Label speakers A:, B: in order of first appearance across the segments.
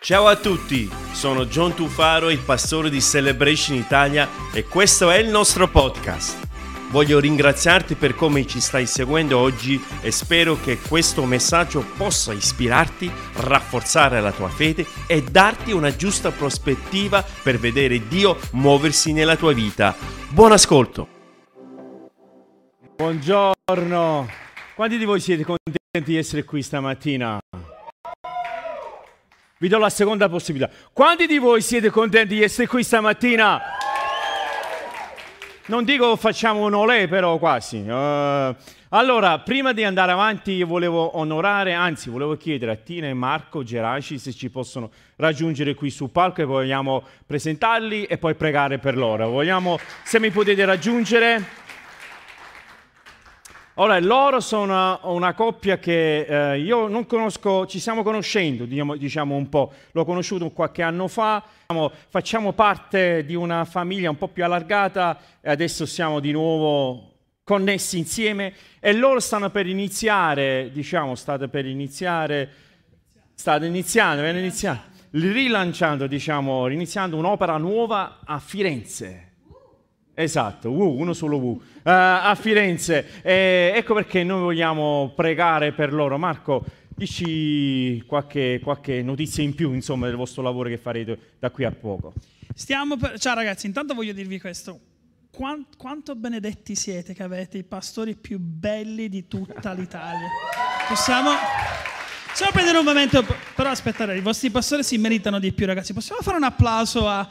A: Ciao a tutti, sono John Tufaro, il pastore di Celebration Italia e questo è il nostro podcast. Voglio ringraziarti per come ci stai seguendo oggi e spero che questo messaggio possa ispirarti, rafforzare la tua fede e darti una giusta prospettiva per vedere Dio muoversi nella tua vita. Buon ascolto!
B: Buongiorno, quanti di voi siete contenti di essere qui stamattina? Vi do la seconda possibilità. Quanti di voi siete contenti di essere qui stamattina? Non dico facciamo un olè, però quasi. Uh, allora, prima di andare avanti, io volevo onorare, anzi, volevo chiedere a Tina e Marco Geraci se ci possono raggiungere qui sul palco e vogliamo presentarli e poi pregare per loro. Vogliamo, se mi potete raggiungere. Ora, loro sono una, una coppia che eh, io non conosco, ci stiamo conoscendo, diciamo, diciamo, un po', l'ho conosciuto qualche anno fa, facciamo parte di una famiglia un po' più allargata e adesso siamo di nuovo connessi insieme. E loro stanno per iniziare, diciamo, state per iniziare, state iniziando, iniziare, rilanciando, diciamo, iniziando un'opera nuova a Firenze. Esatto, uh, uno solo uh, a Firenze. E ecco perché noi vogliamo pregare per loro. Marco, dici qualche, qualche, notizia in più, insomma, del vostro lavoro che farete da qui a poco.
C: Per... Ciao ragazzi, intanto voglio dirvi questo. Quanto, quanto benedetti siete che avete i pastori più belli di tutta l'Italia. Possiamo... Possiamo prendere un momento, però aspettate, i vostri pastori si meritano di più ragazzi. Possiamo fare un applauso a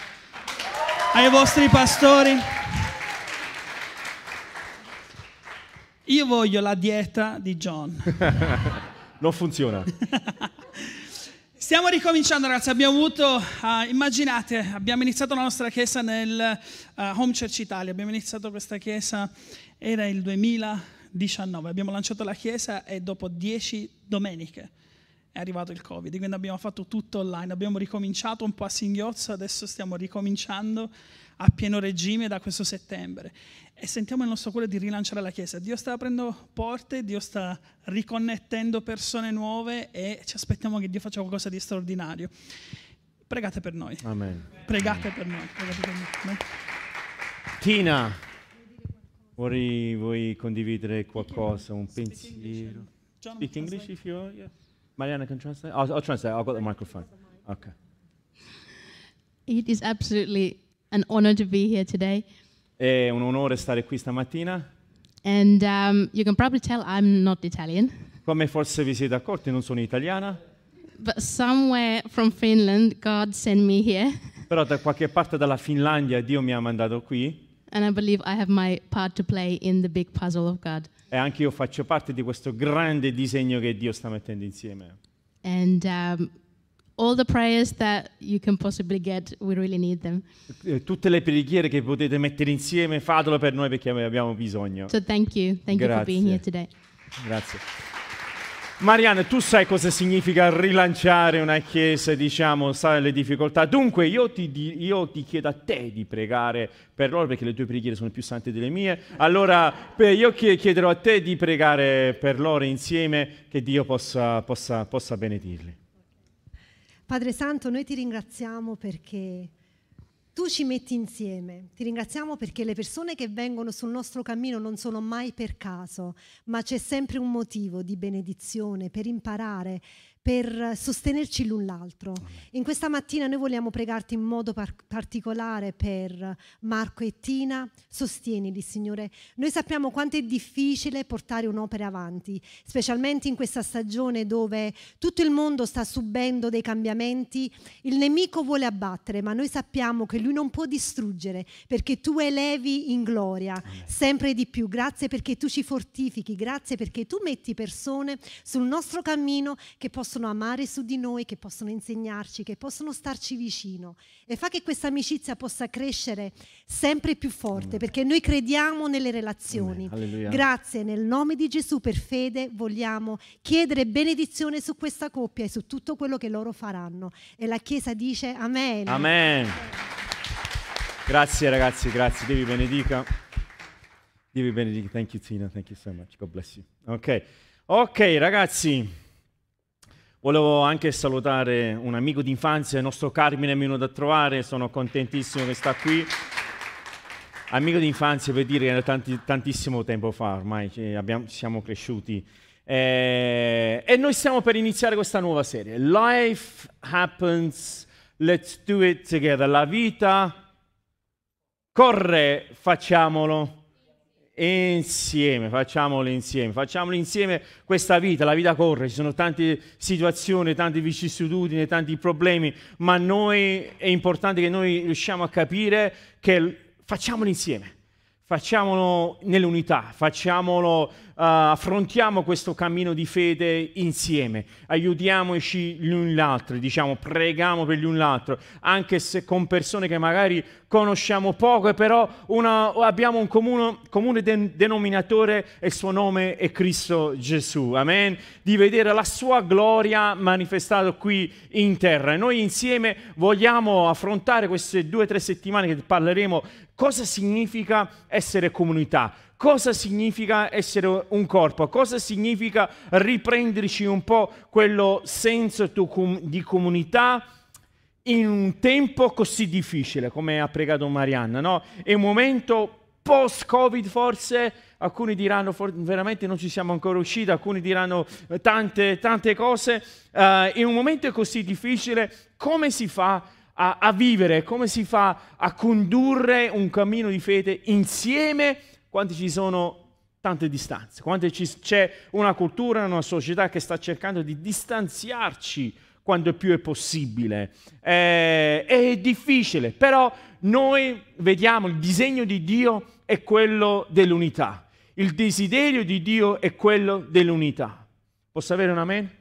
C: ai vostri pastori. Io voglio la dieta di John.
B: non funziona.
C: Stiamo ricominciando ragazzi, abbiamo avuto, uh, immaginate, abbiamo iniziato la nostra chiesa nel uh, Home Church Italia, abbiamo iniziato questa chiesa, era il 2019, abbiamo lanciato la chiesa e dopo dieci domeniche è arrivato il Covid, quindi abbiamo fatto tutto online, abbiamo ricominciato un po' a singhiozzo, adesso stiamo ricominciando a pieno regime da questo settembre e sentiamo il nostro cuore di rilanciare la Chiesa. Dio sta aprendo porte, Dio sta riconnettendo persone nuove e ci aspettiamo che Dio faccia qualcosa di straordinario. Pregate per noi.
B: Amen.
C: Pregate per noi. Pregate per noi.
B: Tina, vuoi, vuoi condividere qualcosa, un pensiero? Speak English if you're... Yeah. Mariana can translate? I'll, I'll translate. I've got the microphone. Okay.
D: It is absolutely an honor to be here today.
B: È un onore stare qui stamattina.
D: And um, you can probably tell I'm not Italian.
B: Come forse vi siete accorti, non sono italiana.
D: But somewhere from Finland, God sent me here.
B: Però da qualche parte dalla Finlandia Dio mi ha mandato qui.
D: And I believe I have my part to play in the big puzzle of God.
B: E anche io faccio parte di questo grande disegno che Dio sta mettendo insieme.
D: And um, all the prayers that you can possibly get, we really need them.
B: Eh, tutte le preghiere che potete mettere insieme, fatelo per noi perché abbiamo bisogno.
D: So thank you. Thank
B: Grazie.
D: you for being here today.
B: Grazie. Marianne, tu sai cosa significa rilanciare una chiesa, diciamo, sai le difficoltà. Dunque, io ti, io ti, chiedo a te di pregare per loro, perché le tue preghiere sono più sante delle mie. Allora, io chiederò a te di pregare per loro insieme, che Dio possa, possa, possa benedirli.
E: Padre Santo, noi ti ringraziamo perché tu ci metti insieme. Ti ringraziamo perché le persone che vengono sul nostro cammino non sono mai per caso, ma c'è sempre un motivo di benedizione per imparare, per sostenerci l'un l'altro. In questa mattina noi vogliamo pregarti in modo par- particolare per Marco e Tina, sostienili Signore. Noi sappiamo quanto è difficile portare un'opera avanti, specialmente in questa stagione dove tutto il mondo sta subendo dei cambiamenti. Il nemico vuole abbattere, ma noi sappiamo che lui non può distruggere perché tu elevi in gloria sempre di più. Grazie perché tu ci fortifichi, grazie perché tu metti persone sul nostro cammino che possono possono amare su di noi, che possono insegnarci, che possono starci vicino e fa che questa amicizia possa crescere sempre più forte perché noi crediamo nelle relazioni. Grazie, nel nome di Gesù per fede vogliamo chiedere benedizione su questa coppia e su tutto quello che loro faranno. E la Chiesa dice Amen.
B: Amen. Grazie ragazzi, grazie, Dio vi benedica. Dio vi benedica. Thank you Tina, thank you so much. God bless you. Ok, ok ragazzi. Volevo anche salutare un amico d'infanzia, il nostro Carmine è venuto a trovare, sono contentissimo che sta qui. Amico d'infanzia per dire che era tanti, tantissimo tempo fa, ormai abbiamo, siamo cresciuti. Eh, e noi stiamo per iniziare questa nuova serie. Life happens, let's do it together. La vita corre, facciamolo insieme, facciamolo insieme, facciamolo insieme questa vita, la vita corre, ci sono tante situazioni, tante vicissitudini, tanti problemi, ma noi è importante che noi riusciamo a capire che facciamolo insieme facciamolo nell'unità, facciamolo, affrontiamo questo cammino di fede insieme, aiutiamoci gli altri, diciamo, preghiamo per gli altri, anche se con persone che magari conosciamo poco, però una, abbiamo un comune, comune den, denominatore e il suo nome è Cristo Gesù, amen, di vedere la sua gloria manifestata qui in terra. E noi insieme vogliamo affrontare queste due o tre settimane che parleremo cosa significa essere comunità, cosa significa essere un corpo, cosa significa riprenderci un po' quello senso di comunità in un tempo così difficile come ha pregato Marianna, no? È un momento post-Covid forse, alcuni diranno for- veramente non ci siamo ancora usciti, alcuni diranno tante, tante cose, uh, in un momento così difficile. Come si fa a, a vivere, come si fa a condurre un cammino di fede insieme quando ci sono tante distanze, quando c'è una cultura, una società che sta cercando di distanziarci quando più è possibile. Eh, è difficile, però noi vediamo il disegno di Dio è quello dell'unità. Il desiderio di Dio è quello dell'unità. Posso avere un amen?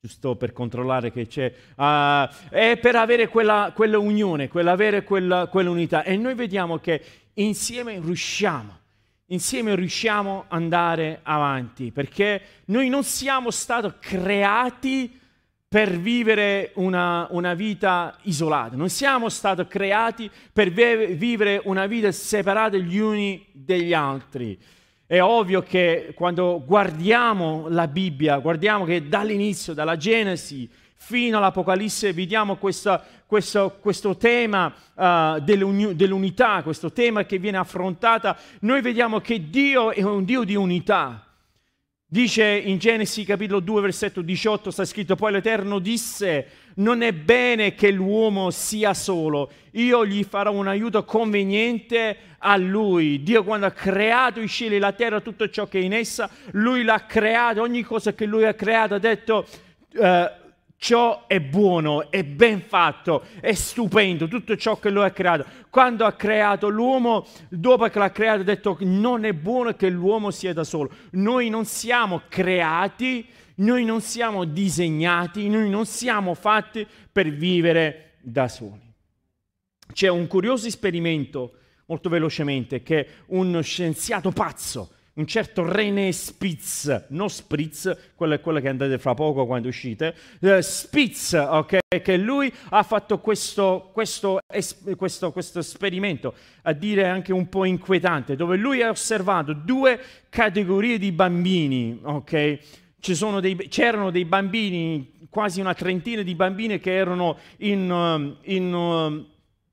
B: giusto per controllare che c'è, uh, è per avere quella, quella unione, per avere quella, quell'unità. E noi vediamo che insieme riusciamo, insieme riusciamo ad andare avanti, perché noi non siamo stati creati per vivere una, una vita isolata, non siamo stati creati per vivere una vita separata gli uni dagli altri. È ovvio che quando guardiamo la Bibbia, guardiamo che dall'inizio, dalla Genesi fino all'Apocalisse, vediamo questa, questo, questo, tema uh, dell'unità, questo tema che viene affrontata, noi vediamo che Dio è un Dio di unità. Dice in Genesi capitolo 2 versetto 18 sta scritto poi l'Eterno disse non è bene che l'uomo sia solo, io gli farò un aiuto conveniente a lui. Dio quando ha creato i cieli, la terra, tutto ciò che è in essa, lui l'ha creato, ogni cosa che lui ha creato ha detto... Uh, ciò è buono, è ben fatto, è stupendo, tutto ciò che lui ha creato. Quando ha creato l'uomo, dopo che l'ha creato, ha detto non è buono che l'uomo sia da solo. Noi non siamo creati, noi non siamo disegnati, noi non siamo fatti per vivere da soli. C'è un curioso esperimento, molto velocemente, che un scienziato pazzo un certo René Spitz, non Spritz, quello è quello che andate fra poco quando uscite, uh, Spitz, ok, che lui ha fatto questo, questo, es- questo, questo esperimento, a dire anche un po' inquietante, dove lui ha osservato due categorie di bambini, ok? Dei, c'erano dei bambini, quasi una trentina di bambini che erano in, um, in um,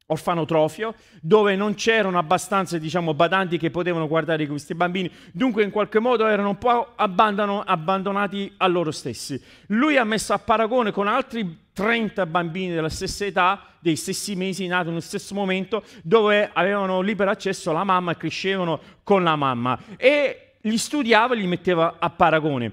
B: orfanotrofio, dove non c'erano abbastanza diciamo, badanti che potevano guardare questi bambini, dunque in qualche modo erano un po' abbandonati a loro stessi. Lui ha messo a paragone con altri 30 bambini della stessa età, dei stessi mesi, nati nello stesso momento, dove avevano libero accesso alla mamma e crescevano con la mamma. E li studiava e li metteva a paragone.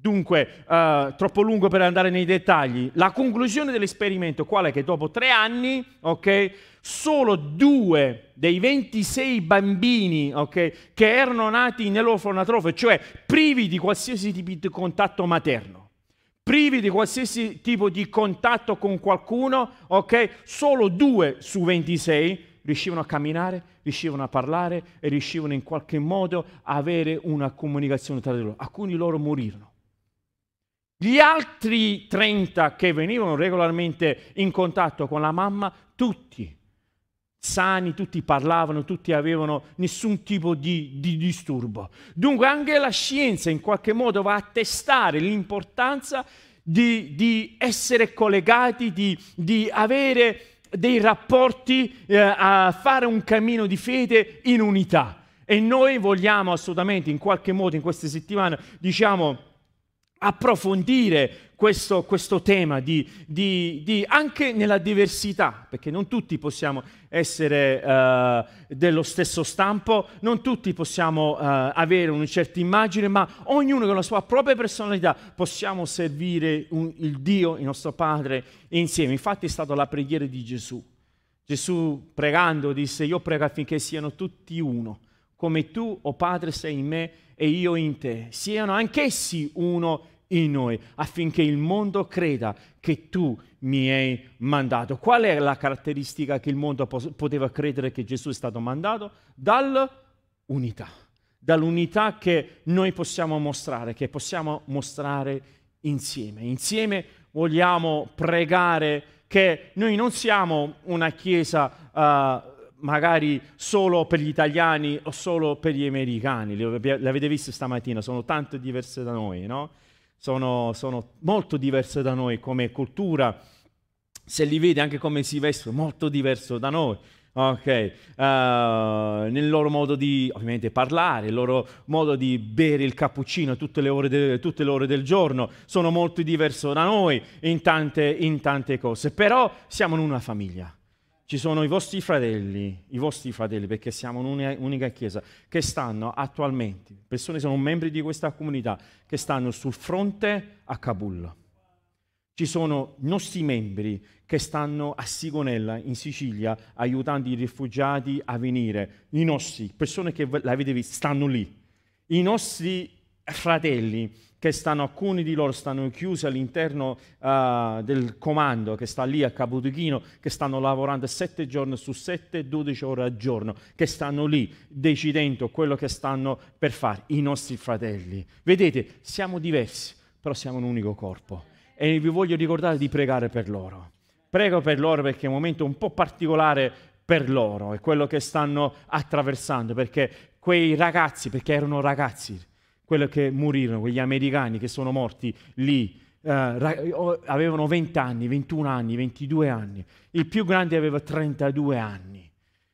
B: Dunque, uh, troppo lungo per andare nei dettagli. La conclusione dell'esperimento qual è? Che dopo tre anni, ok, solo due dei 26 bambini, ok, che erano nati nell'orfanatrofio, cioè privi di qualsiasi tipo di contatto materno, privi di qualsiasi tipo di contatto con qualcuno, ok, solo due su 26 riuscivano a camminare, riuscivano a parlare e riuscivano in qualche modo a avere una comunicazione tra di loro. Alcuni loro morirono. Gli altri 30 che venivano regolarmente in contatto con la mamma, tutti sani, tutti parlavano, tutti avevano nessun tipo di, di, disturbo. Dunque anche la scienza in qualche modo va a testare l'importanza di, di essere collegati, di, di, avere dei rapporti, eh, a fare un cammino di fede in unità. E noi vogliamo assolutamente in qualche modo in queste settimane, diciamo, approfondire questo, questo tema di, di, di, anche nella diversità, perché non tutti possiamo essere uh, dello stesso stampo, non tutti possiamo uh, avere una certa immagine, ma ognuno con la sua propria personalità possiamo servire un, il Dio, il nostro Padre, insieme. Infatti è stata la preghiera di Gesù. Gesù pregando disse, io prego affinché siano tutti uno, come tu, o oh Padre, sei in me e io in te. Siano anch'essi uno in noi affinché il mondo creda che tu mi hai mandato. Qual è la caratteristica che il mondo poteva credere che Gesù è stato mandato? Dall'unità, dall'unità che noi possiamo mostrare, che possiamo mostrare insieme. Insieme vogliamo pregare che noi non siamo una chiesa uh, magari solo per gli italiani o solo per gli americani, l'avete visto stamattina, sono tanto diverse da noi, no? sono, sono molto diverse da noi come cultura, se li vede anche come si vestono, molto diverso da noi. Ok, uh, nel loro modo di parlare, il loro modo di bere il cappuccino tutte le ore, de, tutte le ore del giorno sono molto diverso da noi in tante, in tante cose, però siamo in una famiglia ci sono i vostri fratelli, i vostri fratelli, perché siamo un'unica chiesa, che stanno attualmente, persone sono membri di questa comunità, che stanno sul fronte a Kabul. Ci sono nostri membri che stanno a Sigonella, in Sicilia, aiutando i rifugiati a venire. I nostri, persone che l'avete visto, stanno lì. I nostri fratelli che stanno, alcuni di loro stanno chiusi all'interno uh, del comando che sta lì a Capotuchino, che stanno lavorando sette giorni su sette, 12 ore al giorno, che stanno lì decidendo quello che stanno per fare, i nostri fratelli. Vedete, siamo diversi, però siamo un unico corpo. E vi voglio ricordare di pregare per loro. Prego per loro perché è un momento un po' particolare per loro, è quello che stanno attraversando, perché quei ragazzi, perché erano ragazzi, quelli che morirono, quegli americani che sono morti lì, eh, avevano 20 anni, 21 anni, 22 anni. Il più grande aveva 32 anni.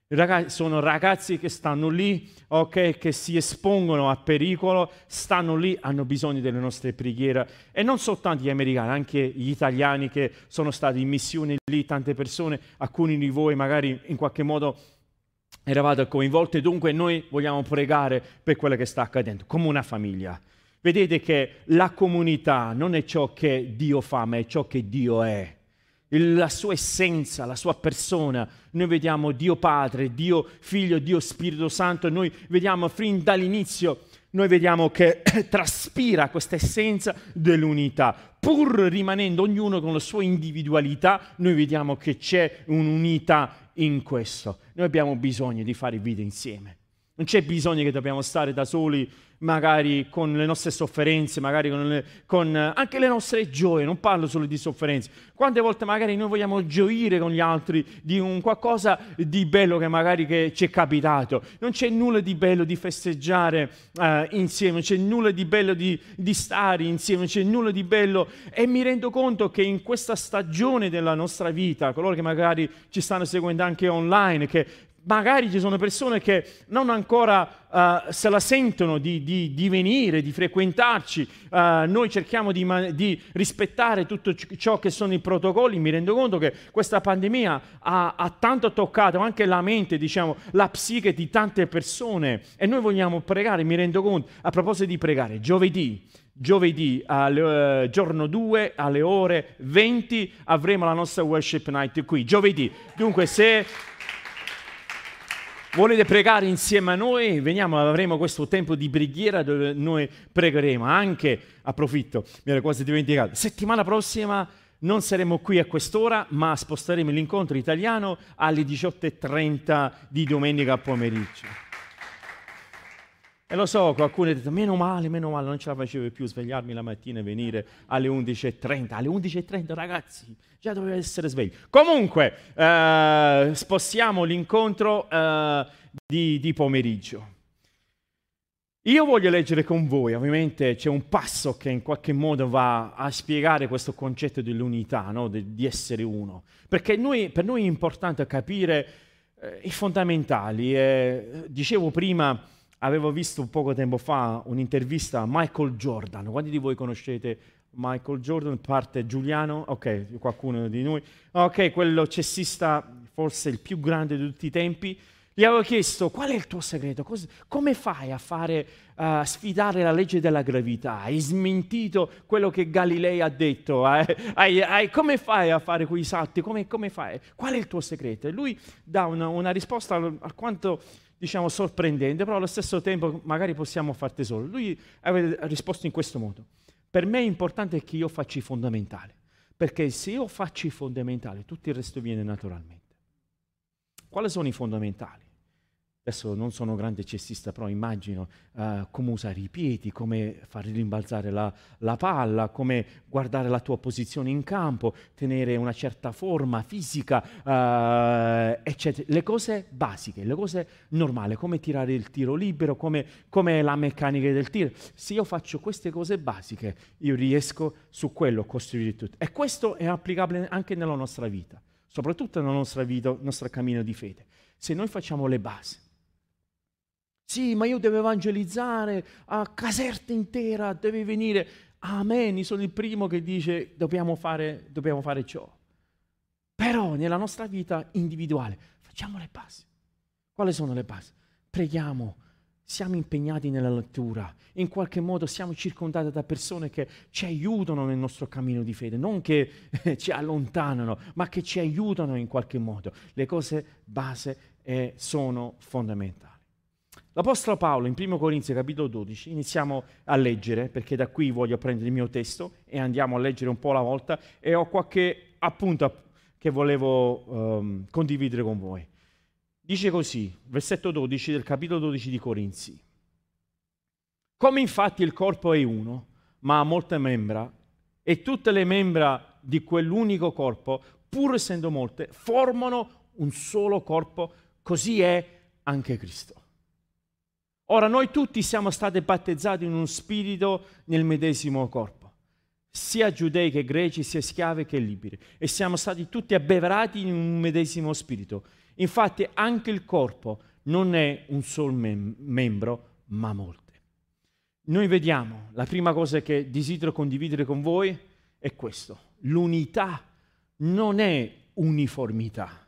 B: Ragazzi, sono ragazzi che stanno lì, okay, che si espongono a pericolo, stanno lì, hanno bisogno delle nostre preghiere. E non soltanto gli americani, anche gli italiani che sono stati in missione lì, tante persone, alcuni di voi magari in qualche modo eravate coinvolti, dunque noi vogliamo pregare per quello che sta accadendo, come una famiglia. Vedete che la comunità non è ciò che Dio fa, ma è ciò che Dio è. La sua essenza, la sua persona, noi vediamo Dio Padre, Dio Figlio, Dio Spirito Santo, noi vediamo fin dall'inizio, noi vediamo che traspira questa essenza dell'unità. Pur rimanendo ognuno con la sua individualità, noi vediamo che c'è un'unità in questo. Noi abbiamo bisogno di fare vita insieme. Non c'è bisogno che dobbiamo stare da soli, magari con le nostre sofferenze, magari con, le, con, anche le nostre gioie. Non parlo solo di sofferenze. Quante volte magari noi vogliamo gioire con gli altri di un qualcosa di bello che magari che ci è capitato. Non c'è nulla di bello di festeggiare uh, insieme, non c'è nulla di bello di, di stare insieme, non c'è nulla di bello. E mi rendo conto che in questa stagione della nostra vita, coloro che magari ci stanno seguendo anche online, che magari ci sono persone che non ancora uh, se la sentono di, di, di venire, di frequentarci. Uh, noi cerchiamo di, di, rispettare tutto ciò che sono i protocolli. Mi rendo conto che questa pandemia ha, ha tanto toccato anche la mente, diciamo, la psiche di tante persone. E noi vogliamo pregare, mi rendo conto, a proposito di pregare, giovedì giovedì, alle, uh, giorno 2, alle ore 20, avremo la nostra worship night qui, giovedì. Dunque, se Volete pregare insieme a noi? Veniamo, avremo questo tempo di preghiera dove noi pregheremo. Anche, approfitto, mi ero quasi dimenticato, settimana prossima non saremo qui a quest'ora, ma sposteremo l'incontro italiano alle 18.30 di domenica pomeriggio. E lo so, qualcuno ha detto, meno male, meno male, non ce la facevo più svegliarmi la mattina e venire alle 11.30. Alle 11.30, ragazzi, già dovevo essere sveglio. Comunque, eh, spostiamo l'incontro eh, di, di pomeriggio. Io voglio leggere con voi, ovviamente c'è un passo che in qualche modo va a spiegare questo concetto dell'unità, no? di, di essere uno, perché noi, per noi è importante capire eh, i fondamentali. Eh, dicevo prima, avevo visto poco tempo fa un'intervista a Michael Jordan. Quanti di voi conoscete Michael Jordan? Parte Giuliano? Ok, qualcuno di noi. Ok, quello cessista forse il più grande di tutti i tempi. Gli avevo chiesto qual è il tuo segreto, Cos- come fai a fare, uh, sfidare la legge della gravità? Hai smentito quello che Galilei ha detto? Eh? Hai, hai, come fai a fare quei salti? Come, come, fai? Qual è il tuo segreto? E lui dà una, una risposta alquanto diciamo, sorprendente, però allo stesso tempo magari possiamo far tesoro. Lui aveva risposto in questo modo. Per me è importante che io faccia i fondamentali, perché se io faccio i fondamentali, tutto il resto viene naturalmente. Quali sono i fondamentali? Adesso non sono grande cestista, però immagino uh, come usare i piedi, come far rimbalzare la, la, palla, come guardare la tua posizione in campo, tenere una certa forma fisica, uh, eccetera. Le cose basiche, le cose normali, come tirare il tiro libero, come, come la meccanica del tiro. Se io faccio queste cose basiche, io riesco su quello a costruire tutto. E questo è applicabile anche nella nostra vita, soprattutto nel nostro cammino di fede. Se noi facciamo le basi, sì, ma io devo evangelizzare a Caserta intera, devi venire. Amen, io sono il primo che dice dobbiamo fare, dobbiamo fare ciò. Però nella nostra vita individuale facciamo le basi. Quali sono le basi? Preghiamo, siamo impegnati nella lettura, in qualche modo siamo circondati da persone che ci aiutano nel nostro cammino di fede, non che ci allontanano, ma che ci aiutano in qualche modo. Le cose base eh, sono fondamentali. L'Apostolo Paolo in 1 Corinzi capitolo 12, iniziamo a leggere, perché da qui voglio prendere il mio testo e andiamo a leggere un po' alla volta e ho qualche appunto che volevo um, condividere con voi. Dice così, versetto 12 del capitolo 12 di Corinzi. Come infatti il corpo è uno, ma ha molte membra, e tutte le membra di quell'unico corpo, pur essendo molte, formano un solo corpo, così è anche Cristo. Ora noi tutti siamo stati battezzati in uno spirito nel medesimo corpo, sia giudei che greci, sia schiavi che liberi, e siamo stati tutti abbeverati in un medesimo spirito. Infatti anche il corpo non è un solo mem- membro, ma molte. Noi vediamo, la prima cosa che desidero condividere con voi è questo, l'unità non è uniformità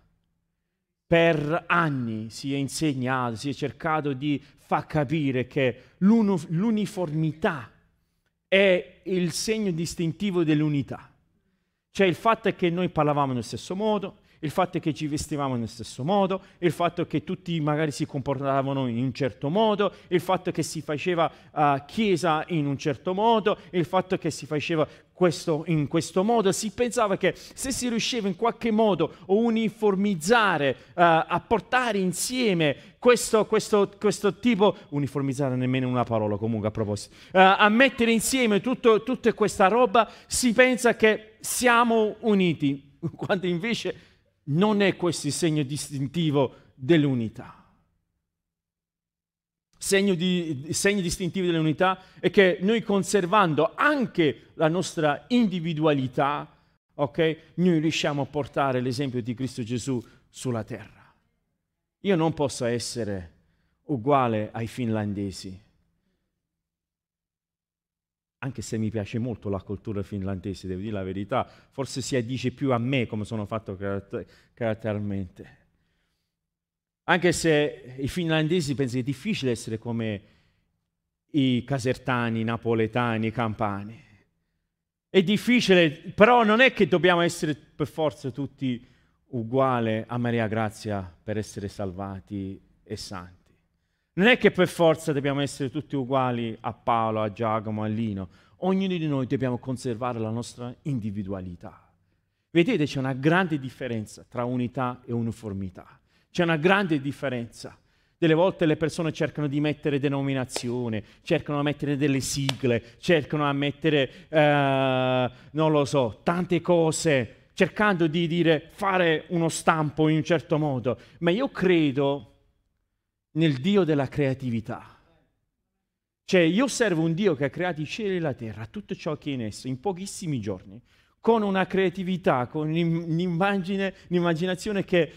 B: per anni si è insegnato, si è cercato di far capire che l'uniformità è il segno distintivo dell'unità. Cioè il fatto è che noi parlavamo nello stesso modo, il fatto che ci vestivamo nello stesso modo, il fatto che tutti magari si comportavano in un certo modo, il fatto che si faceva uh, chiesa in un certo modo, il fatto che si faceva questo in questo modo. Si pensava che se si riusciva in qualche modo a uniformizzare, uh, a portare insieme questo, questo, questo, tipo, uniformizzare nemmeno una parola comunque a proposito, uh, a mettere insieme tutto, tutta questa roba, si pensa che siamo uniti, quando invece non è questo il segno distintivo dell'unità. Segno, di, segno distintivo dell'unità è che noi conservando anche la nostra individualità, ok, noi riusciamo a portare l'esempio di Cristo Gesù sulla terra. Io non posso essere uguale ai finlandesi, anche se mi piace molto la cultura finlandese, devo dire la verità, forse si addice più a me come sono fatto caratter- caratterialmente. Anche se i finlandesi pensano che è difficile essere come i casertani, i napoletani, i campani. È difficile, però non è che dobbiamo essere per forza tutti uguali a Maria Grazia per essere salvati e santi. Non è che per forza dobbiamo essere tutti uguali a Paolo, a Giacomo, a Lino. Ognuno di noi dobbiamo conservare la nostra individualità. Vedete, c'è una grande differenza tra unità e uniformità. C'è una grande differenza. Delle volte le persone cercano di mettere denominazione, cercano di mettere delle sigle, cercano di mettere, eh, non lo so, tante cose, cercando di dire, fare uno stampo in un certo modo. Ma io credo nel Dio della creatività. Cioè io servo un Dio che ha creato i cieli e la terra, tutto ciò che è in esso, in pochissimi giorni, con una creatività, con un'immagine, un'immaginazione che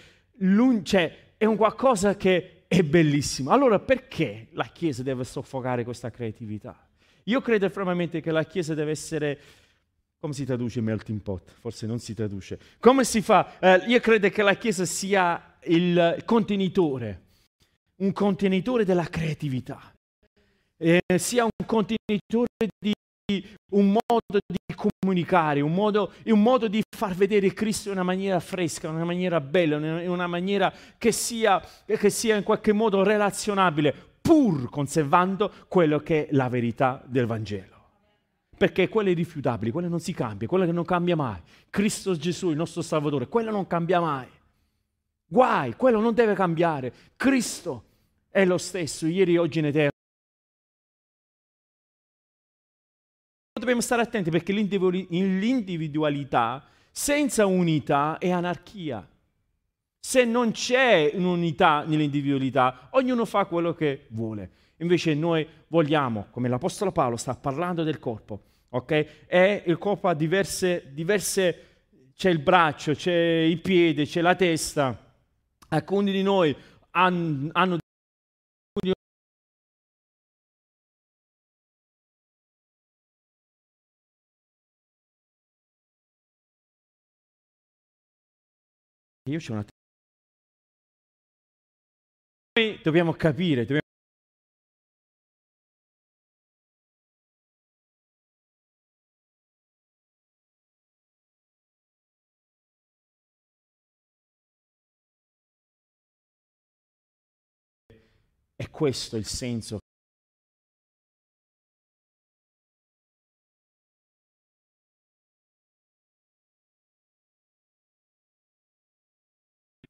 B: cioè, è un qualcosa che è bellissimo. Allora perché la Chiesa deve soffocare questa creatività? Io credo fermamente che la Chiesa deve essere come si traduce melting pot? Forse non si traduce. Come si fa? Eh, io credo che la Chiesa sia il contenitore, un contenitore della creatività eh, sia un contenitore di un modo di comunicare, un modo, un modo, di far vedere Cristo in una maniera fresca, in una maniera bella, in una maniera che sia, che sia in qualche modo relazionabile, pur conservando quello che è la verità del Vangelo. Perché quello è irrifiutabile, quello non si cambia, quello che non cambia mai. Cristo Gesù, il nostro Salvatore, quello non cambia mai. Guai, quello non deve cambiare. Cristo è lo stesso, ieri, oggi in eterno. dobbiamo stare attenti perché l'individualità senza unità è anarchia. Se non c'è un'unità nell'individualità, ognuno fa quello che vuole. Invece noi vogliamo, come l'Apostolo Paolo sta parlando del corpo, ok? E il corpo ha diverse, diverse c'è il braccio, c'è il piede, c'è la testa. Alcuni di noi hanno, hanno Io c'ho una... Noi dobbiamo capire, dobbiamo... E questo è il senso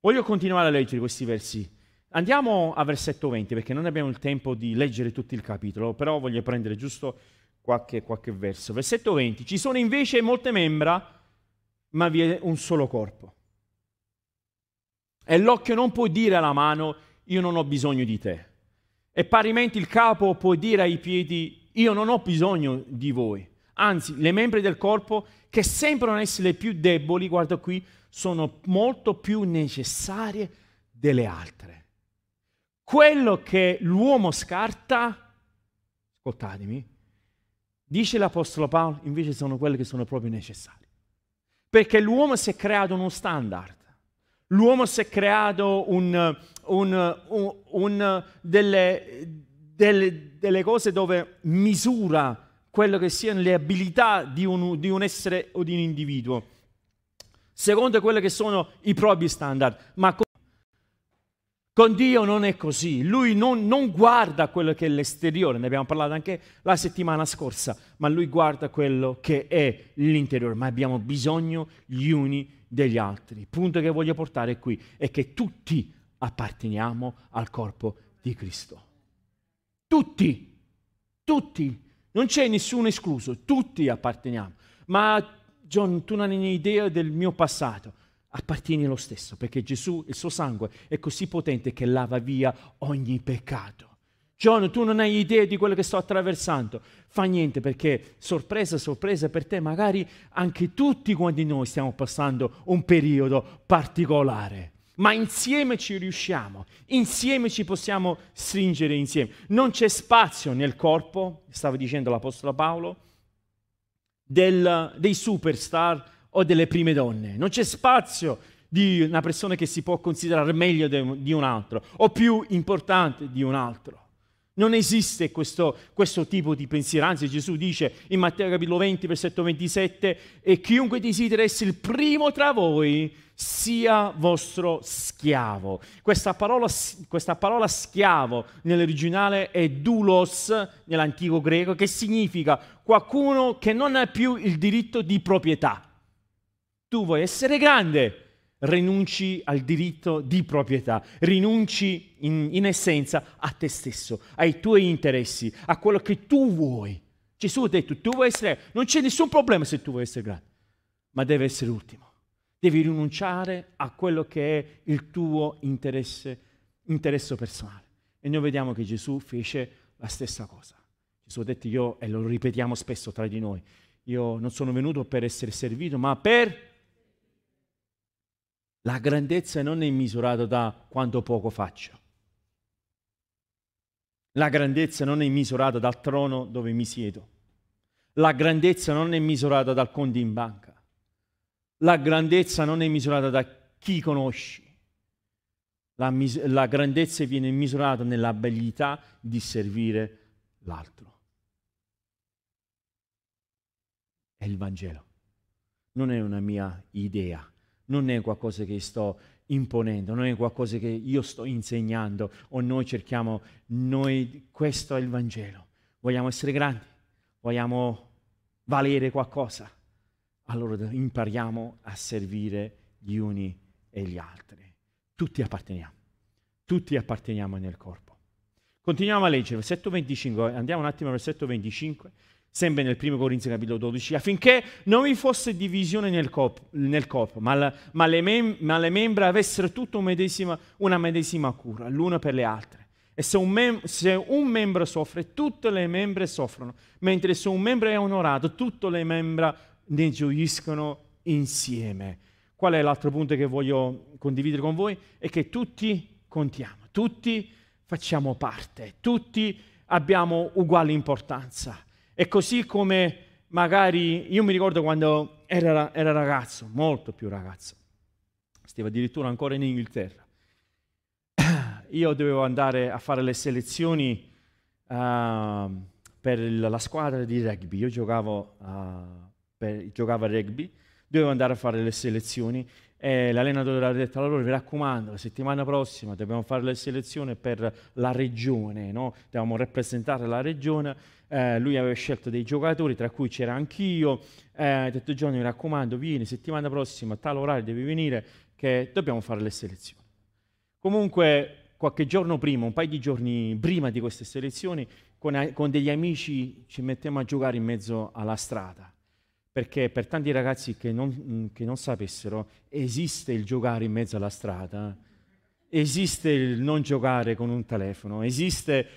B: Voglio continuare a leggere questi versi. Andiamo a versetto 20 perché non abbiamo il tempo di leggere tutto il capitolo, però voglio prendere giusto qualche, qualche verso. Versetto 20. Ci sono invece molte membra, ma vi è un solo corpo. E l'occhio non può dire alla mano, io non ho bisogno di te. E parimenti il capo può dire ai piedi, io non ho bisogno di voi. Anzi, le membra del corpo, che sembrano essere le più deboli, guarda qui, sono molto più necessarie delle altre. Quello che l'uomo scarta, ascoltatemi, dice l'Apostolo Paolo, invece sono quelle che sono proprio necessarie. Perché l'uomo si è creato uno standard. L'uomo si è creato un, un, un, delle, delle, delle, cose dove misura quello che siano le abilità di un, di un essere o di un individuo secondo quelli che sono i propri standard. Ma con, Dio non è così. Lui non, non, guarda quello che è l'esteriore, ne abbiamo parlato anche la settimana scorsa, ma lui guarda quello che è l'interiore. Ma abbiamo bisogno gli uni degli altri. Il punto che voglio portare qui è che tutti apparteniamo al corpo di Cristo. Tutti, tutti, non c'è nessuno escluso, tutti apparteniamo. Ma John, tu non hai idea del mio passato. Appartieni lo stesso, perché Gesù, il suo sangue, è così potente che lava via ogni peccato. John, tu non hai idea di quello che sto attraversando. Fa niente perché, sorpresa, sorpresa per te, magari anche tutti quanti noi stiamo passando un periodo particolare. Ma insieme ci riusciamo, insieme ci possiamo stringere insieme. Non c'è spazio nel corpo, stava dicendo l'Apostolo Paolo, del, dei superstar o delle prime donne. Non c'è spazio di una persona che si può considerare meglio de, di un altro o più importante di un altro. Non esiste questo, questo, tipo di pensiero, anzi Gesù dice in Matteo capitolo 20, versetto 27, e chiunque desidera essere il primo tra voi sia vostro schiavo. Questa parola, questa parola schiavo nell'originale è doulos nell'antico greco, che significa qualcuno che non ha più il diritto di proprietà. Tu vuoi essere grande, rinunci al diritto di proprietà, rinunci in, in, essenza a te stesso, ai tuoi interessi, a quello che tu vuoi. Gesù ha detto, tu vuoi essere, non c'è nessun problema se tu vuoi essere grande, ma deve essere ultimo. Devi rinunciare a quello che è il tuo interesse, interesse personale. E noi vediamo che Gesù fece la stessa cosa. Gesù ha detto io, e lo ripetiamo spesso tra di noi, io non sono venuto per essere servito, ma per la grandezza non è misurata da quanto poco faccio. La grandezza non è misurata dal trono dove mi siedo. La grandezza non è misurata dal conto in banca. La grandezza non è misurata da chi conosci. La, mis- la grandezza viene misurata nell'abilità di servire l'altro. È il Vangelo. Non è una mia idea non è qualcosa che sto imponendo, non è qualcosa che io sto insegnando o noi cerchiamo, noi, questo è il Vangelo. Vogliamo essere grandi, vogliamo valere qualcosa, allora impariamo a servire gli uni e gli altri. Tutti apparteniamo, tutti apparteniamo nel corpo. Continuiamo a leggere, versetto 25, andiamo un attimo al versetto 25 sempre nel primo Corinzi capitolo 12, affinché non vi fosse divisione nel, corpo, nel corpo ma, la, ma, le mem- ma, le membra avessero tutta un medesima, una medesima cura, l'una per le altre. E se un, mem- se un, membro soffre, tutte le membra soffrono, mentre se un membro è onorato, tutte le membra ne gioiscono insieme. Qual è l'altro punto che voglio condividere con voi? È che tutti contiamo, tutti facciamo parte, tutti abbiamo uguale importanza. E così come magari io mi ricordo quando era, era ragazzo, molto più ragazzo, stavo addirittura ancora in Inghilterra, io dovevo andare a fare le selezioni uh, per la squadra di rugby, io giocavo, uh, per, giocavo a rugby, dovevo andare a fare le selezioni e l'allenatore ha detto allora vi raccomando la settimana prossima dobbiamo fare le selezioni per la regione no? dobbiamo rappresentare la regione. Eh, lui aveva scelto dei giocatori tra cui c'era anch'io. Eh, ha detto Giovanni mi raccomando vieni settimana prossima a tale orario devi venire che dobbiamo fare le selezioni. Comunque qualche giorno prima un paio di giorni prima di queste selezioni con, con degli amici ci mettiamo a giocare in mezzo alla strada perché per tanti ragazzi che non, mm, che non, sapessero esiste il giocare in mezzo alla strada, esiste il non giocare con un telefono, esiste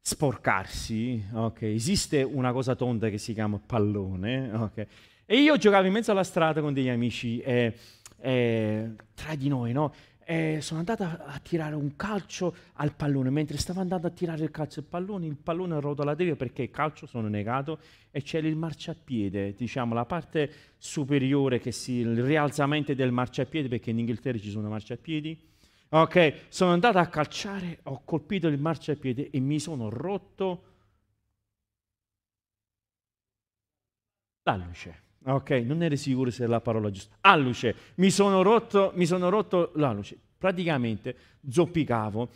B: sporcarsi, okay? esiste una cosa tonda che si chiama pallone. Okay? E io giocavo in mezzo alla strada con degli amici e, e tra di noi, no? E sono andato a, tirare un calcio al pallone. Mentre stavo andando a tirare il calcio al pallone, il pallone ha rotto la devia perché il calcio sono negato e c'era il marciapiede, diciamo la parte superiore, che si, il rialzamento del marciapiede, perché in Inghilterra ci sono marciapiedi. Ok, sono andato a calciare, ho colpito il marciapiede e mi sono rotto la luce. Ok, non ero sicuro se è la parola giusta. Alluce, mi sono rotto, mi sono rotto l'alluce. Praticamente zoppicavo.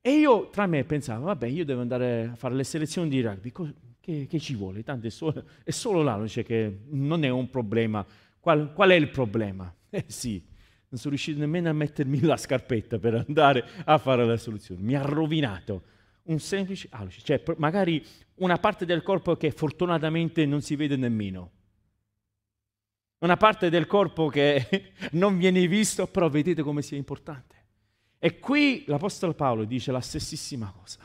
B: E io tra me pensavo, vabbè, io devo andare a fare le selezioni di rugby. Che, che ci vuole? Tanto è solo, è solo l'alluce che non è un problema. Qual, qual è il problema? Eh sì, non sono riuscito nemmeno a mettermi la scarpetta per andare a fare la soluzione. Mi ha rovinato un semplice alluce. Cioè, magari una parte del corpo che fortunatamente non si vede nemmeno una parte del corpo che non viene visto, però vedete come sia importante. E qui l'Apostolo Paolo dice la stessissima cosa.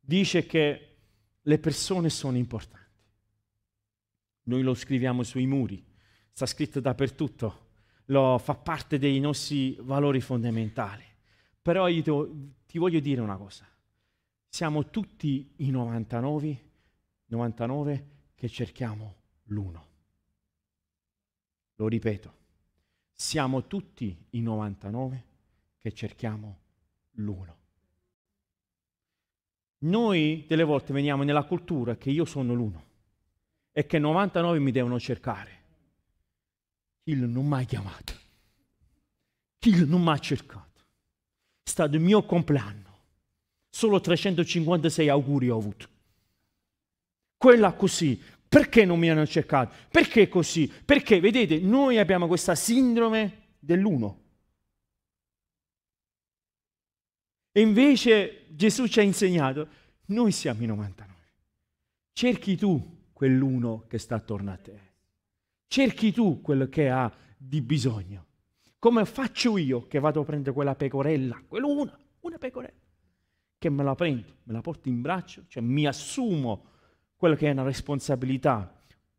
B: Dice che le persone sono importanti. Noi lo scriviamo sui muri, sta scritto dappertutto, lo, fa parte dei nostri valori fondamentali. Però io ti voglio dire una cosa. Siamo tutti i 99, 99 che cerchiamo l'uno. Lo ripeto, siamo tutti i 99 che cerchiamo l'uno. Noi delle volte veniamo nella cultura che io sono l'uno e che 99 mi devono cercare. Kill non mi ha chiamato. Kill non mi ha cercato. È stato il mio compleanno. Solo 356 auguri ho avuto. Quella così, perché non mi hanno cercato? Perché così? Perché, vedete, noi abbiamo questa sindrome dell'uno. E invece Gesù ci ha insegnato, noi siamo i 99. Cerchi tu quell'uno che sta attorno a te. Cerchi tu quello che ha di bisogno. Come faccio io che vado a prendere quella pecorella, quell'una, una pecorella, che me la prendo, me la porto in braccio, cioè mi assumo quello che è una responsabilità,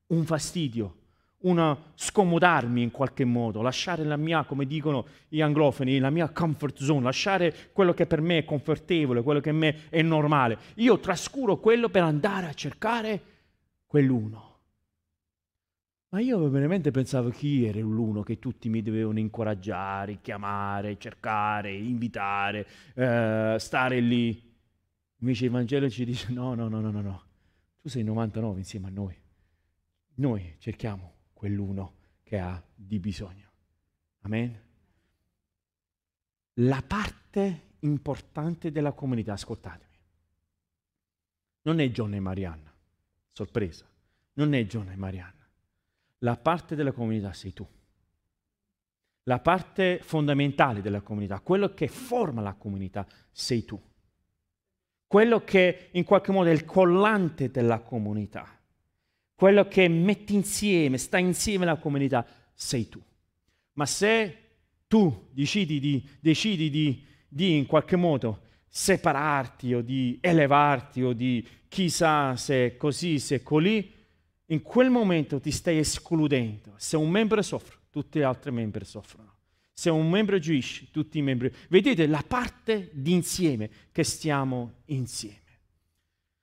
B: un fastidio, una scomodarmi in qualche modo, lasciare la mia, come dicono gli anglofoni, la mia comfort zone, lasciare quello che per me è confortevole, quello che per me è normale. Io trascuro quello per andare a cercare quell'uno. Ma io veramente pensavo chi era l'uno che tutti mi dovevano incoraggiare, chiamare, cercare, invitare, eh, stare lì. Invece il Vangelo ci dice no, no, no, no, no, no. Tu sei 99 insieme a noi. Noi cerchiamo quell'uno che ha di bisogno. Amen. La parte importante della comunità, ascoltatemi, non è John e Marianna, sorpresa, non è John e Marianna. La parte della comunità sei tu. La parte fondamentale della comunità, quello che forma la comunità, sei tu. Quello che in qualche modo è il collante della comunità quello che metti insieme, sta insieme alla comunità, sei tu. Ma se tu decidi di, decidi di, di in qualche modo separarti o di elevarti o di chissà se così, se colì, in quel momento ti stai escludendo. Se un membro soffre, tutti gli altri membri soffrono. Se un membro giuisce, tutti i membri. Vedete la parte d'insieme che stiamo insieme.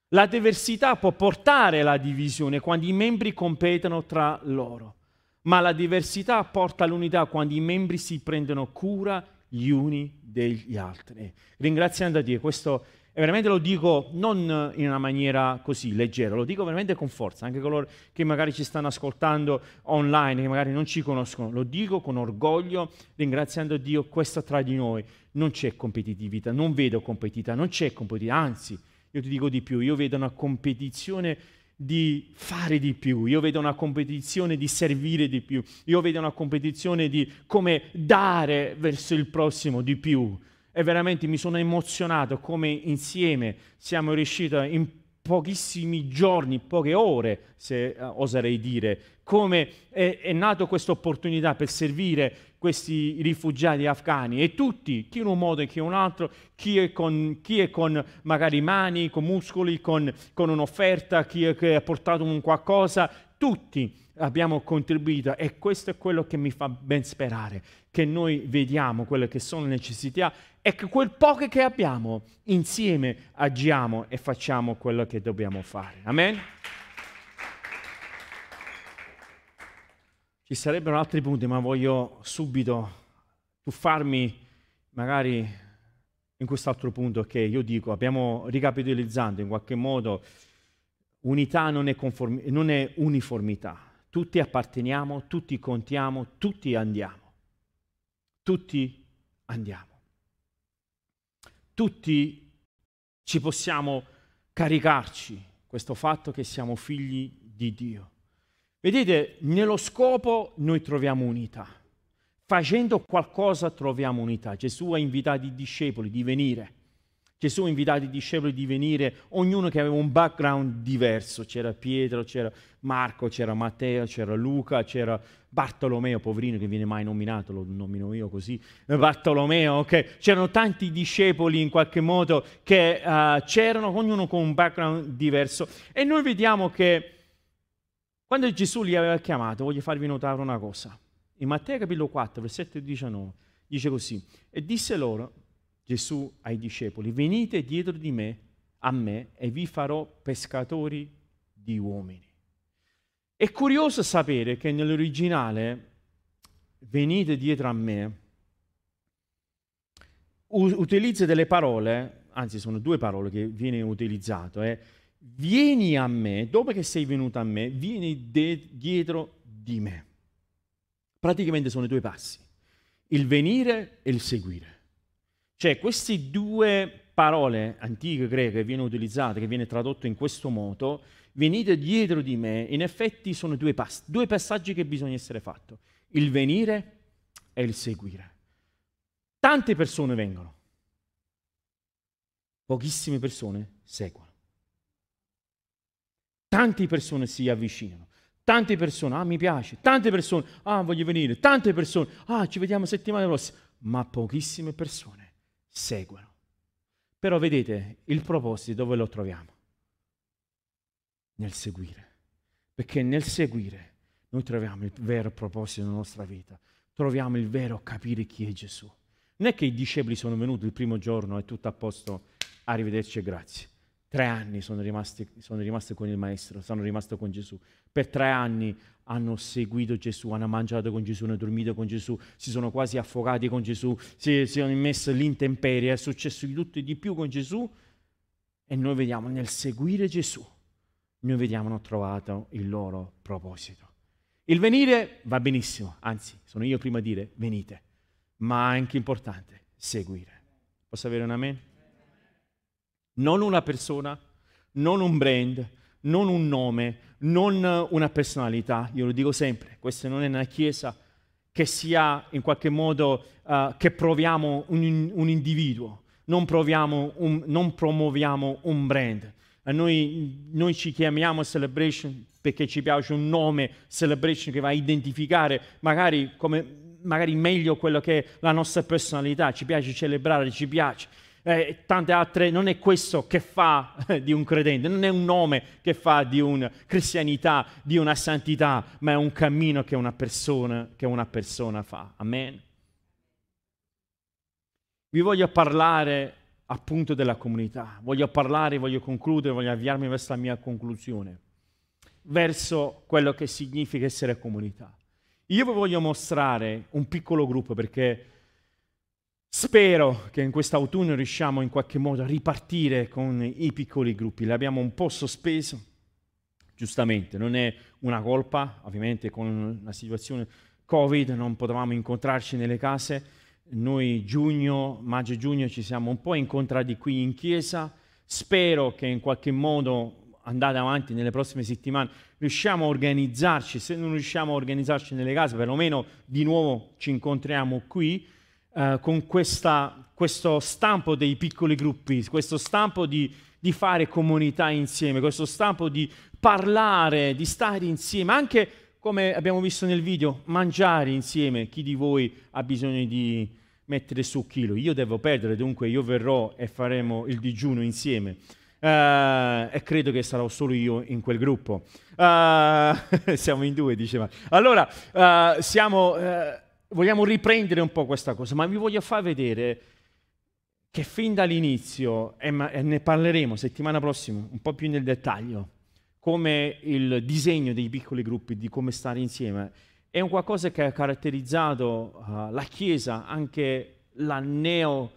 B: La diversità può portare alla divisione quando i membri competono tra loro, ma la diversità porta all'unità quando i membri si prendono cura gli uni degli altri. Ringraziando a Dio, questo veramente lo dico non in una maniera così leggera, lo dico veramente con forza, anche coloro che magari ci stanno ascoltando online, che magari non ci conoscono, lo dico con orgoglio, ringraziando Dio, questo tra di noi non c'è competitività, non vedo competitività, non c'è competitività, anzi io ti dico di più, io vedo una competizione di fare di più, io vedo una competizione di servire di più, io vedo una competizione di come dare verso il prossimo di più. E veramente mi sono emozionato come insieme siamo riusciti in pochissimi giorni, poche ore, se uh, oserei dire, come è, è nata questa opportunità per servire questi rifugiati afghani. E tutti, chi in un modo e chi in un altro, chi è con, chi è con magari mani, con muscoli, con, con un'offerta, chi è che ha portato un qualcosa, tutti abbiamo contribuito e questo è quello che mi fa ben sperare, che noi vediamo quelle che sono le necessità e che quel poco che abbiamo insieme agiamo e facciamo quello che dobbiamo fare. Amen? Ci sarebbero altri punti, ma voglio subito tuffarmi magari in quest'altro punto che io dico, abbiamo ricapitolizzando in qualche modo, unità non è, conformi- non è uniformità, tutti apparteniamo, tutti contiamo, tutti andiamo, tutti andiamo, tutti ci possiamo caricarci questo fatto che siamo figli di Dio. Vedete, nello scopo noi troviamo unità. Facendo qualcosa troviamo unità. Gesù ha invitato i discepoli di venire. Gesù ha invitato i discepoli di venire, ognuno che aveva un background diverso. C'era Pietro, c'era Marco, c'era Matteo, c'era Luca, c'era Bartolomeo, poverino che viene mai nominato, lo nomino io così. Bartolomeo, ok? C'erano tanti discepoli in qualche modo che uh, c'erano, ognuno con un background diverso. E noi vediamo che quando Gesù li aveva chiamato, voglio farvi notare una cosa. In Matteo capitolo 4, versetto 19, dice così, e disse loro, Gesù ai discepoli, venite dietro di me, a me, e vi farò pescatori di uomini. È curioso sapere che nell'originale, venite dietro a me, utilizza delle parole, anzi sono due parole che viene utilizzato, eh, vieni a me, dopo che sei venuto a me, vieni de- dietro di me. Praticamente sono due passi, il venire e il seguire. Cioè queste due parole antiche greche che viene utilizzate, che viene tradotto in questo modo, venite dietro di me, in effetti sono due, pass- due passaggi che bisogna essere fatti, il venire e il seguire. Tante persone vengono, pochissime persone seguono. Tante persone si avvicinano, tante persone, ah mi piace, tante persone, ah voglio venire, tante persone, ah ci vediamo settimana prossima, ma pochissime persone seguono. Però vedete, il proposito dove lo troviamo? Nel seguire. Perché nel seguire noi troviamo il vero proposito della nostra vita, troviamo il vero capire chi è Gesù. Non è che i discepoli sono venuti il primo giorno e tutto a posto, arrivederci e grazie. Tre anni sono rimasti, sono rimasti con il Maestro, sono rimasti con Gesù. Per tre anni hanno seguito Gesù, hanno mangiato con Gesù, hanno dormito con Gesù, si sono quasi affogati con Gesù, si, si sono immessi l'intemperie, è successo di tutto e di più con Gesù. E noi vediamo nel seguire Gesù, noi vediamo hanno trovato il loro proposito. Il venire va benissimo, anzi, sono io prima a dire venite, ma è anche importante seguire. Posso avere un amen? Non una persona, non un brand, non un nome, non una personalità, io lo dico sempre, questa non è una chiesa che sia in qualche modo uh, che proviamo un, un individuo, non, un, non, promuoviamo un brand. Noi, noi, ci chiamiamo Celebration perché ci piace un nome Celebration che va a identificare magari, come, magari meglio quello che è la nostra personalità, ci piace celebrare, ci piace. Eh, tante altre, non è questo che fa eh, di un credente, non è un nome che fa di una cristianità, di una santità, ma è un cammino che una persona, che una persona fa. Amen. Vi voglio parlare appunto della comunità, voglio parlare, voglio concludere, voglio avviarmi verso la mia conclusione verso quello che significa essere comunità. Io vi voglio mostrare un piccolo gruppo perché spero che in quest'autunno riusciamo in qualche modo a ripartire con i piccoli gruppi. Li abbiamo un po' sospeso, giustamente, non è una colpa, ovviamente con la situazione Covid non potevamo incontrarci nelle case. Noi giugno, maggio e giugno ci siamo un po' incontrati qui in chiesa. Spero che in qualche modo andate avanti nelle prossime settimane, riusciamo a organizzarci, se non riusciamo a organizzarci nelle case, perlomeno di nuovo ci incontriamo qui eh, con questa, questo stampo dei piccoli gruppi, questo stampo di, di fare comunità insieme, questo stampo di parlare, di stare insieme, anche come abbiamo visto nel video, mangiare insieme. Chi di voi ha bisogno di mettere su chilo? Io devo perdere, dunque io verrò e faremo il digiuno insieme. Uh, e credo che sarò solo io in quel gruppo. Uh, siamo in due, diceva. Allora, uh, siamo, vogliamo riprendere un po' questa cosa, ma vi voglio far vedere che fin dall'inizio, e, ne parleremo settimana prossima un po' più nel dettaglio, come il disegno dei piccoli gruppi, di come stare insieme, è un qualcosa che ha caratterizzato la Chiesa, anche la neo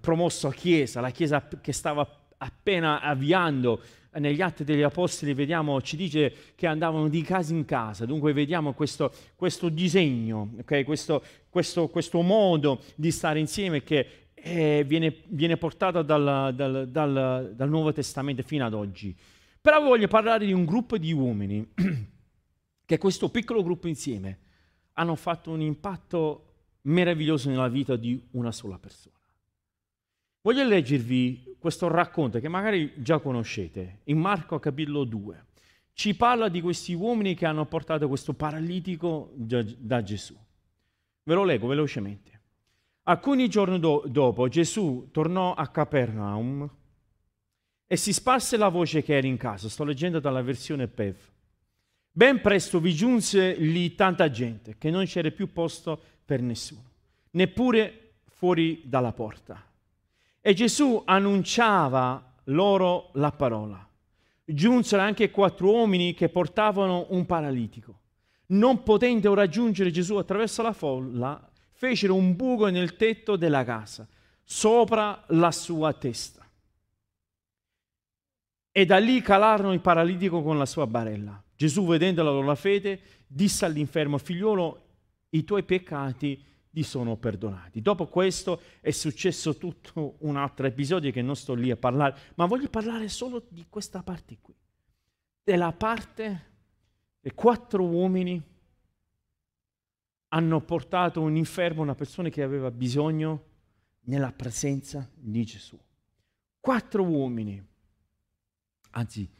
B: promossa Chiesa, la Chiesa che stava appena avviando negli atti degli apostoli vediamo, ci dice che andavano di casa in casa, dunque vediamo questo, questo disegno, okay? questo, questo, questo, modo di stare insieme che eh, viene, viene, portato dal, dal, dal, dal, Nuovo Testamento fino ad oggi. Però voglio parlare di un gruppo di uomini che questo piccolo gruppo insieme hanno fatto un impatto meraviglioso nella vita di una sola persona. Voglio leggervi questo racconto che magari già conoscete, in Marco capitolo 2. Ci parla di questi uomini che hanno portato questo paralitico da Gesù. Ve lo leggo velocemente. Alcuni giorni do- dopo Gesù tornò a Capernaum e si sparse la voce che era in casa. Sto leggendo dalla versione PEV. Ben presto vi giunse lì tanta gente che non c'era più posto per nessuno, neppure fuori dalla porta. E Gesù annunciava loro la parola. Giunsero anche quattro uomini che portavano un paralitico. Non potendo raggiungere Gesù attraverso la folla, fecero un buco nel tetto della casa, sopra la sua testa. E da lì calarono il paralitico con la sua barella. Gesù, vedendo la loro fede, disse all'infermo, figliolo, i tuoi peccati gli sono perdonati. Dopo questo è successo tutto un altro episodio che non sto lì a parlare, ma voglio parlare solo di questa parte qui, della parte che quattro uomini hanno portato un infermo, una persona che aveva bisogno nella presenza di Gesù. Quattro uomini. Anzi,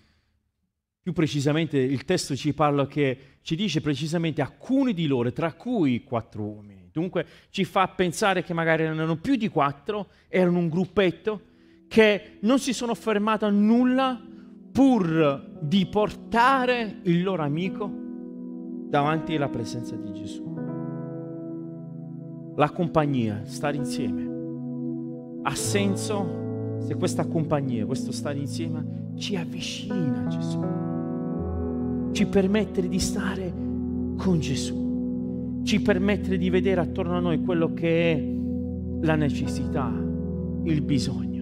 B: più precisamente il testo ci parla che ci dice precisamente alcuni di loro, tra cui quattro uomini. Dunque ci fa pensare che magari erano più di quattro, erano un gruppetto che non si sono fermati a nulla pur di portare il loro amico davanti alla presenza di Gesù. La compagnia, stare insieme, ha senso se questa compagnia, questo stare insieme ci avvicina a Gesù ci permette di stare con Gesù, ci permette di vedere attorno a noi quello che è la necessità, il bisogno.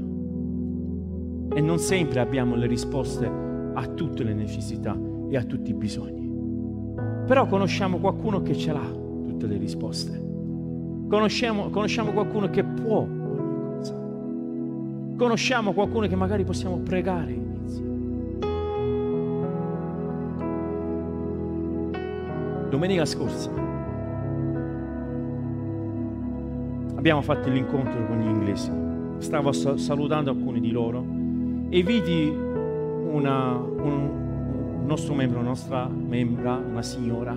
B: E non sempre abbiamo le risposte a tutte le necessità e a tutti i bisogni. Però conosciamo qualcuno che ce l'ha tutte le risposte. Conosciamo, conosciamo qualcuno che può ogni cosa. Conosciamo qualcuno che magari possiamo pregare Domenica scorsa abbiamo fatto l'incontro con gli inglesi. Stavo salutando alcuni di loro e vidi una, un, nostro membro, una nostra membra, una signora.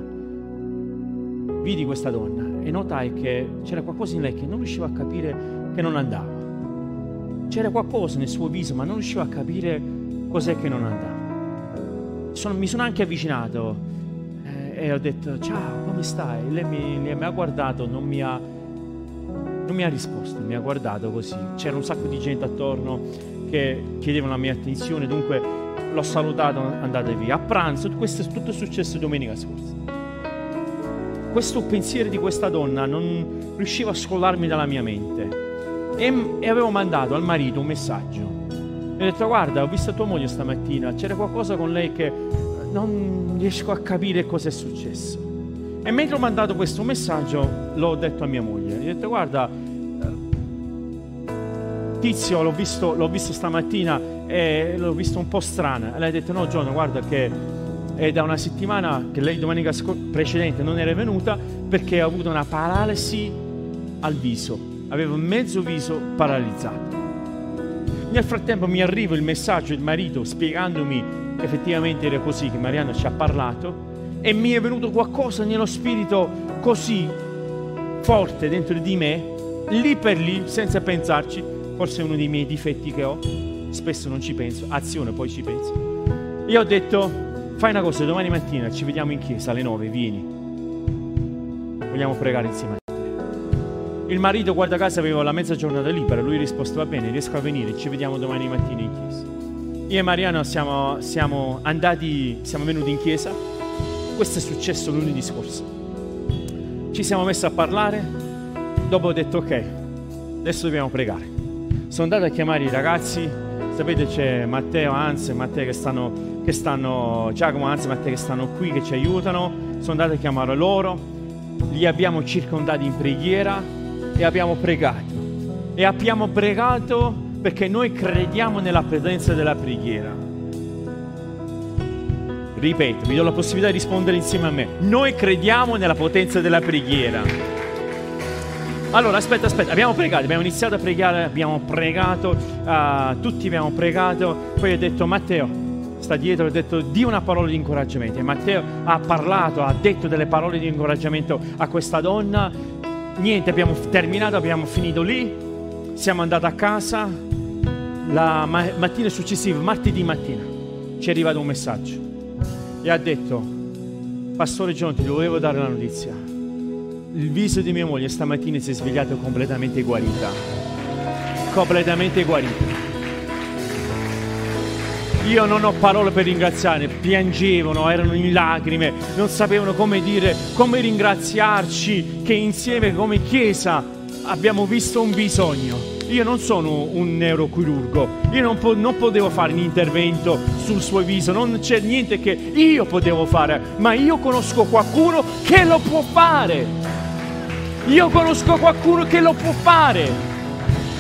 B: Vidi questa donna e notai che c'era qualcosa in lei che non riuscivo a capire che non andava. C'era qualcosa nel suo viso, ma non riuscivo a capire cos'è che non andava. Sono, mi sono anche avvicinato e ho detto ciao, come stai? Lei mi, mi ha guardato, non mi ha, non mi ha risposto, mi ha guardato così. C'era un sacco di gente attorno che chiedevano la mia attenzione, dunque l'ho salutato, andate via. A pranzo, questo è tutto successo domenica scorsa. Questo pensiero di questa donna non riusciva a scollarmi dalla mia mente e, e avevo mandato al marito un messaggio. Mi ho detto guarda, ho visto tua moglie stamattina, c'era qualcosa con lei che non riesco a capire cosa è successo. E mentre ho mandato questo messaggio, l'ho detto a mia moglie. Gli ho detto, guarda, eh, Tizio l'ho visto, l'ho visto stamattina e l'ho visto un po' strana. E lei ha detto, no Giorno, guarda che è da una settimana che lei domenica precedente non era venuta perché ha avuto una paralisi al viso. Aveva mezzo viso paralizzato. Nel frattempo mi arriva il messaggio del marito spiegandomi effettivamente era così che Mariano ci ha parlato e mi è venuto qualcosa nello spirito così forte dentro di me, lì per lì, senza pensarci, forse è uno dei miei difetti che ho, spesso non ci penso, azione poi ci penso. Io ho detto, fai una cosa, domani mattina ci vediamo in chiesa alle nove, vieni, vogliamo pregare insieme a te. Il marito, guarda caso, aveva la mezza giornata libera, lui ha risposto, va bene, riesco a venire, ci vediamo domani mattina in chiesa. Io e Mariano siamo, siamo andati, siamo venuti in chiesa. Questo è successo lunedì scorso. Ci siamo messi a parlare. Dopo ho detto ok, adesso dobbiamo pregare. Sono andato a chiamare i ragazzi. Sapete c'è Matteo, Anzi e Matteo che stanno, che stanno, Giacomo, Anzi e Matteo che stanno qui, che ci aiutano. Sono andato a chiamare loro. Li abbiamo circondati in preghiera e abbiamo pregato. E abbiamo pregato perché noi crediamo nella presenza della preghiera. Ripeto, vi do la possibilità di rispondere insieme a me. Noi crediamo nella potenza della preghiera. Allora, aspetta, aspetta, abbiamo pregato, abbiamo iniziato a pregare, abbiamo pregato, uh, tutti abbiamo pregato, poi ho detto Matteo, sta dietro, ho detto di una parola di incoraggiamento e Matteo ha parlato, ha detto delle parole di incoraggiamento a questa donna, niente, abbiamo terminato, abbiamo finito lì, siamo andati a casa, la mattina successiva, martedì mattina, ci è arrivato un messaggio e ha detto, Pastore John, ti dovevo dare la notizia. Il viso di mia moglie stamattina si è svegliato completamente guarita. Completamente guarita. Io non ho parole per ringraziare, piangevano, erano in lacrime, non sapevano come dire, come ringraziarci che insieme come Chiesa abbiamo visto un bisogno io non sono un neurochirurgo, io non, po- non, potevo fare un intervento sul suo viso, non c'è niente che io potevo fare, ma io conosco qualcuno che lo può fare. Io conosco qualcuno che lo può fare.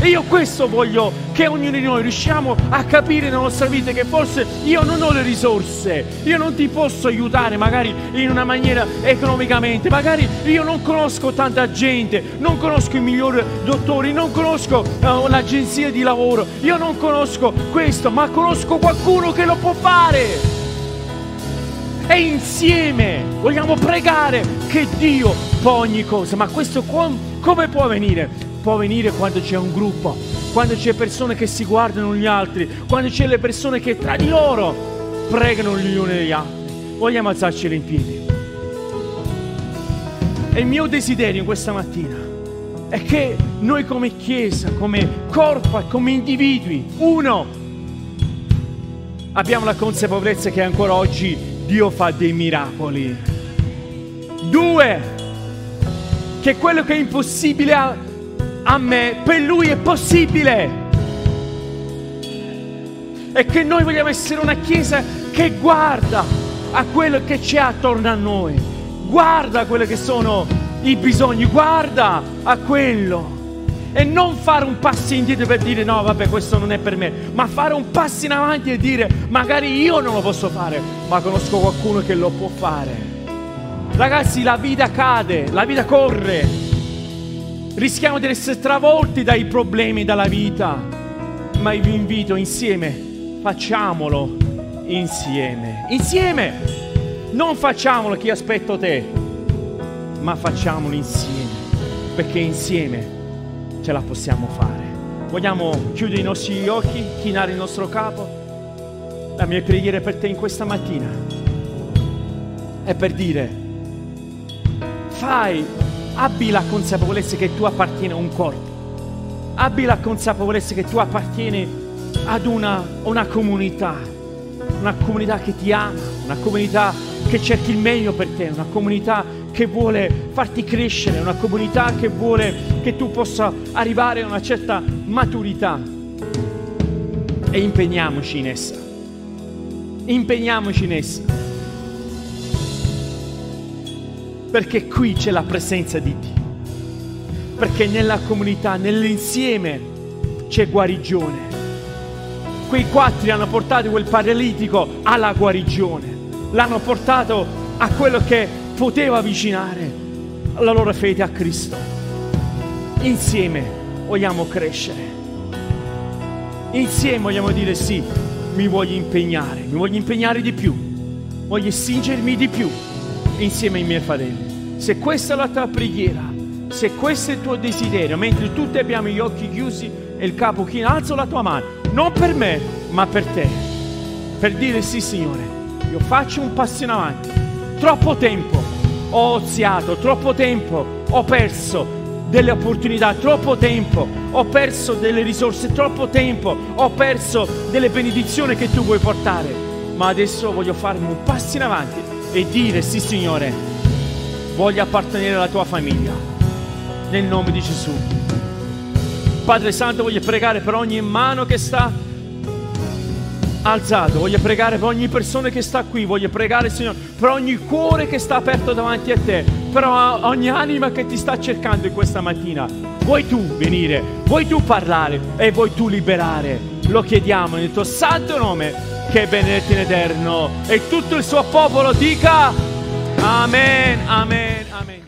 B: E io questo voglio che ognuno di noi riusciamo a capire nella nostra vita che forse io non ho le risorse, io non ti posso aiutare magari in una maniera economicamente, magari io non conosco tanta gente, non conosco i migliori dottori, non conosco uh, l'agenzia di lavoro, io non conosco questo, ma conosco qualcuno che lo può fare e insieme vogliamo pregare che Dio fa ogni cosa. Ma questo come può venire? Può venire quando c'è un gruppo, quando c'è persone che si guardano gli altri, quando c'è le persone che tra di loro pregano gli uni degli altri. Vogliamo alzarci in piedi. E il mio desiderio questa mattina è che noi come Chiesa, come corpo come individui, uno, abbiamo la consapevolezza che ancora oggi Dio fa dei miracoli. Due, che quello che è impossibile a, me, per Lui è possibile. E che noi vogliamo essere una chiesa che guarda a quello che c'è attorno a noi, guarda a quelli che sono i bisogni, guarda a quello e non fare un passo indietro per dire no, vabbè, questo non è per me, ma fare un passo in avanti e dire magari io non lo posso fare, ma conosco qualcuno che lo può fare. Ragazzi, la vita cade, la vita corre. Rischiamo di essere travolti dai problemi della vita, ma vi invito insieme, facciamolo insieme. Insieme! Non facciamolo chi aspetto te, ma facciamolo insieme, perché insieme ce la possiamo fare. Vogliamo chiudere i nostri occhi, chinare il nostro capo. La mia preghiera per te in questa mattina è per dire, fai, abbi la consapevolezza che tu appartieni a un corpo, abbi la consapevolezza che tu appartieni ad una, una comunità, una comunità che ti ama, una comunità che cerchi il meglio per te, una comunità che vuole farti crescere, una comunità che vuole che tu possa arrivare a una certa maturità. E impegniamoci in essa. Impegniamoci in essa. Perché qui c'è la presenza di Dio. Perché nella comunità, nell'insieme c'è guarigione. Quei quattro hanno portato quel paralitico alla guarigione. L'hanno portato a quello che poteva avvicinare la loro fede a Cristo. Insieme vogliamo crescere. Insieme vogliamo dire sì, mi voglio impegnare, mi voglio impegnare di più, voglio singermi di più insieme ai miei fratelli. Se questa è la tua preghiera, se questo è il tuo desiderio, mentre tutti abbiamo gli occhi chiusi e il capo chino, alzo la tua mano, non per me, ma per te, per dire sì Signore, io faccio un passo in avanti. Troppo tempo ho oziato, troppo tempo ho perso delle opportunità, troppo tempo ho perso delle risorse, troppo tempo ho perso delle benedizioni che tu vuoi portare. Ma adesso voglio farmi un passo in avanti e dire sì Signore, voglio appartenere alla tua famiglia. Nel nome di Gesù. Padre Santo, voglio pregare per ogni mano che sta alzato. Voglio pregare per ogni persona che sta qui, voglio pregare, Signore, per ogni cuore che sta aperto davanti a te, per ogni anima che ti sta cercando in questa mattina. Vuoi tu venire, vuoi tu parlare e vuoi tu liberare. Lo chiediamo nel tuo santo nome, che è benedetto in eterno. E tutto il suo popolo dica Amen, Amen, Amen.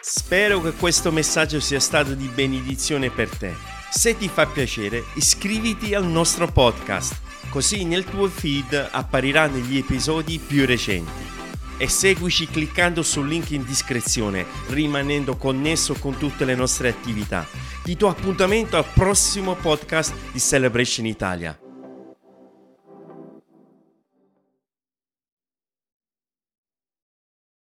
A: Spero che questo messaggio sia stato di benedizione per te. Se ti fa piacere, iscriviti al nostro podcast, così nel tuo feed appariranno gli episodi più recenti. E seguici cliccando sul link in descrizione, rimanendo connesso con tutte le nostre attività. Ti do appuntamento al prossimo podcast di Celebration Italia.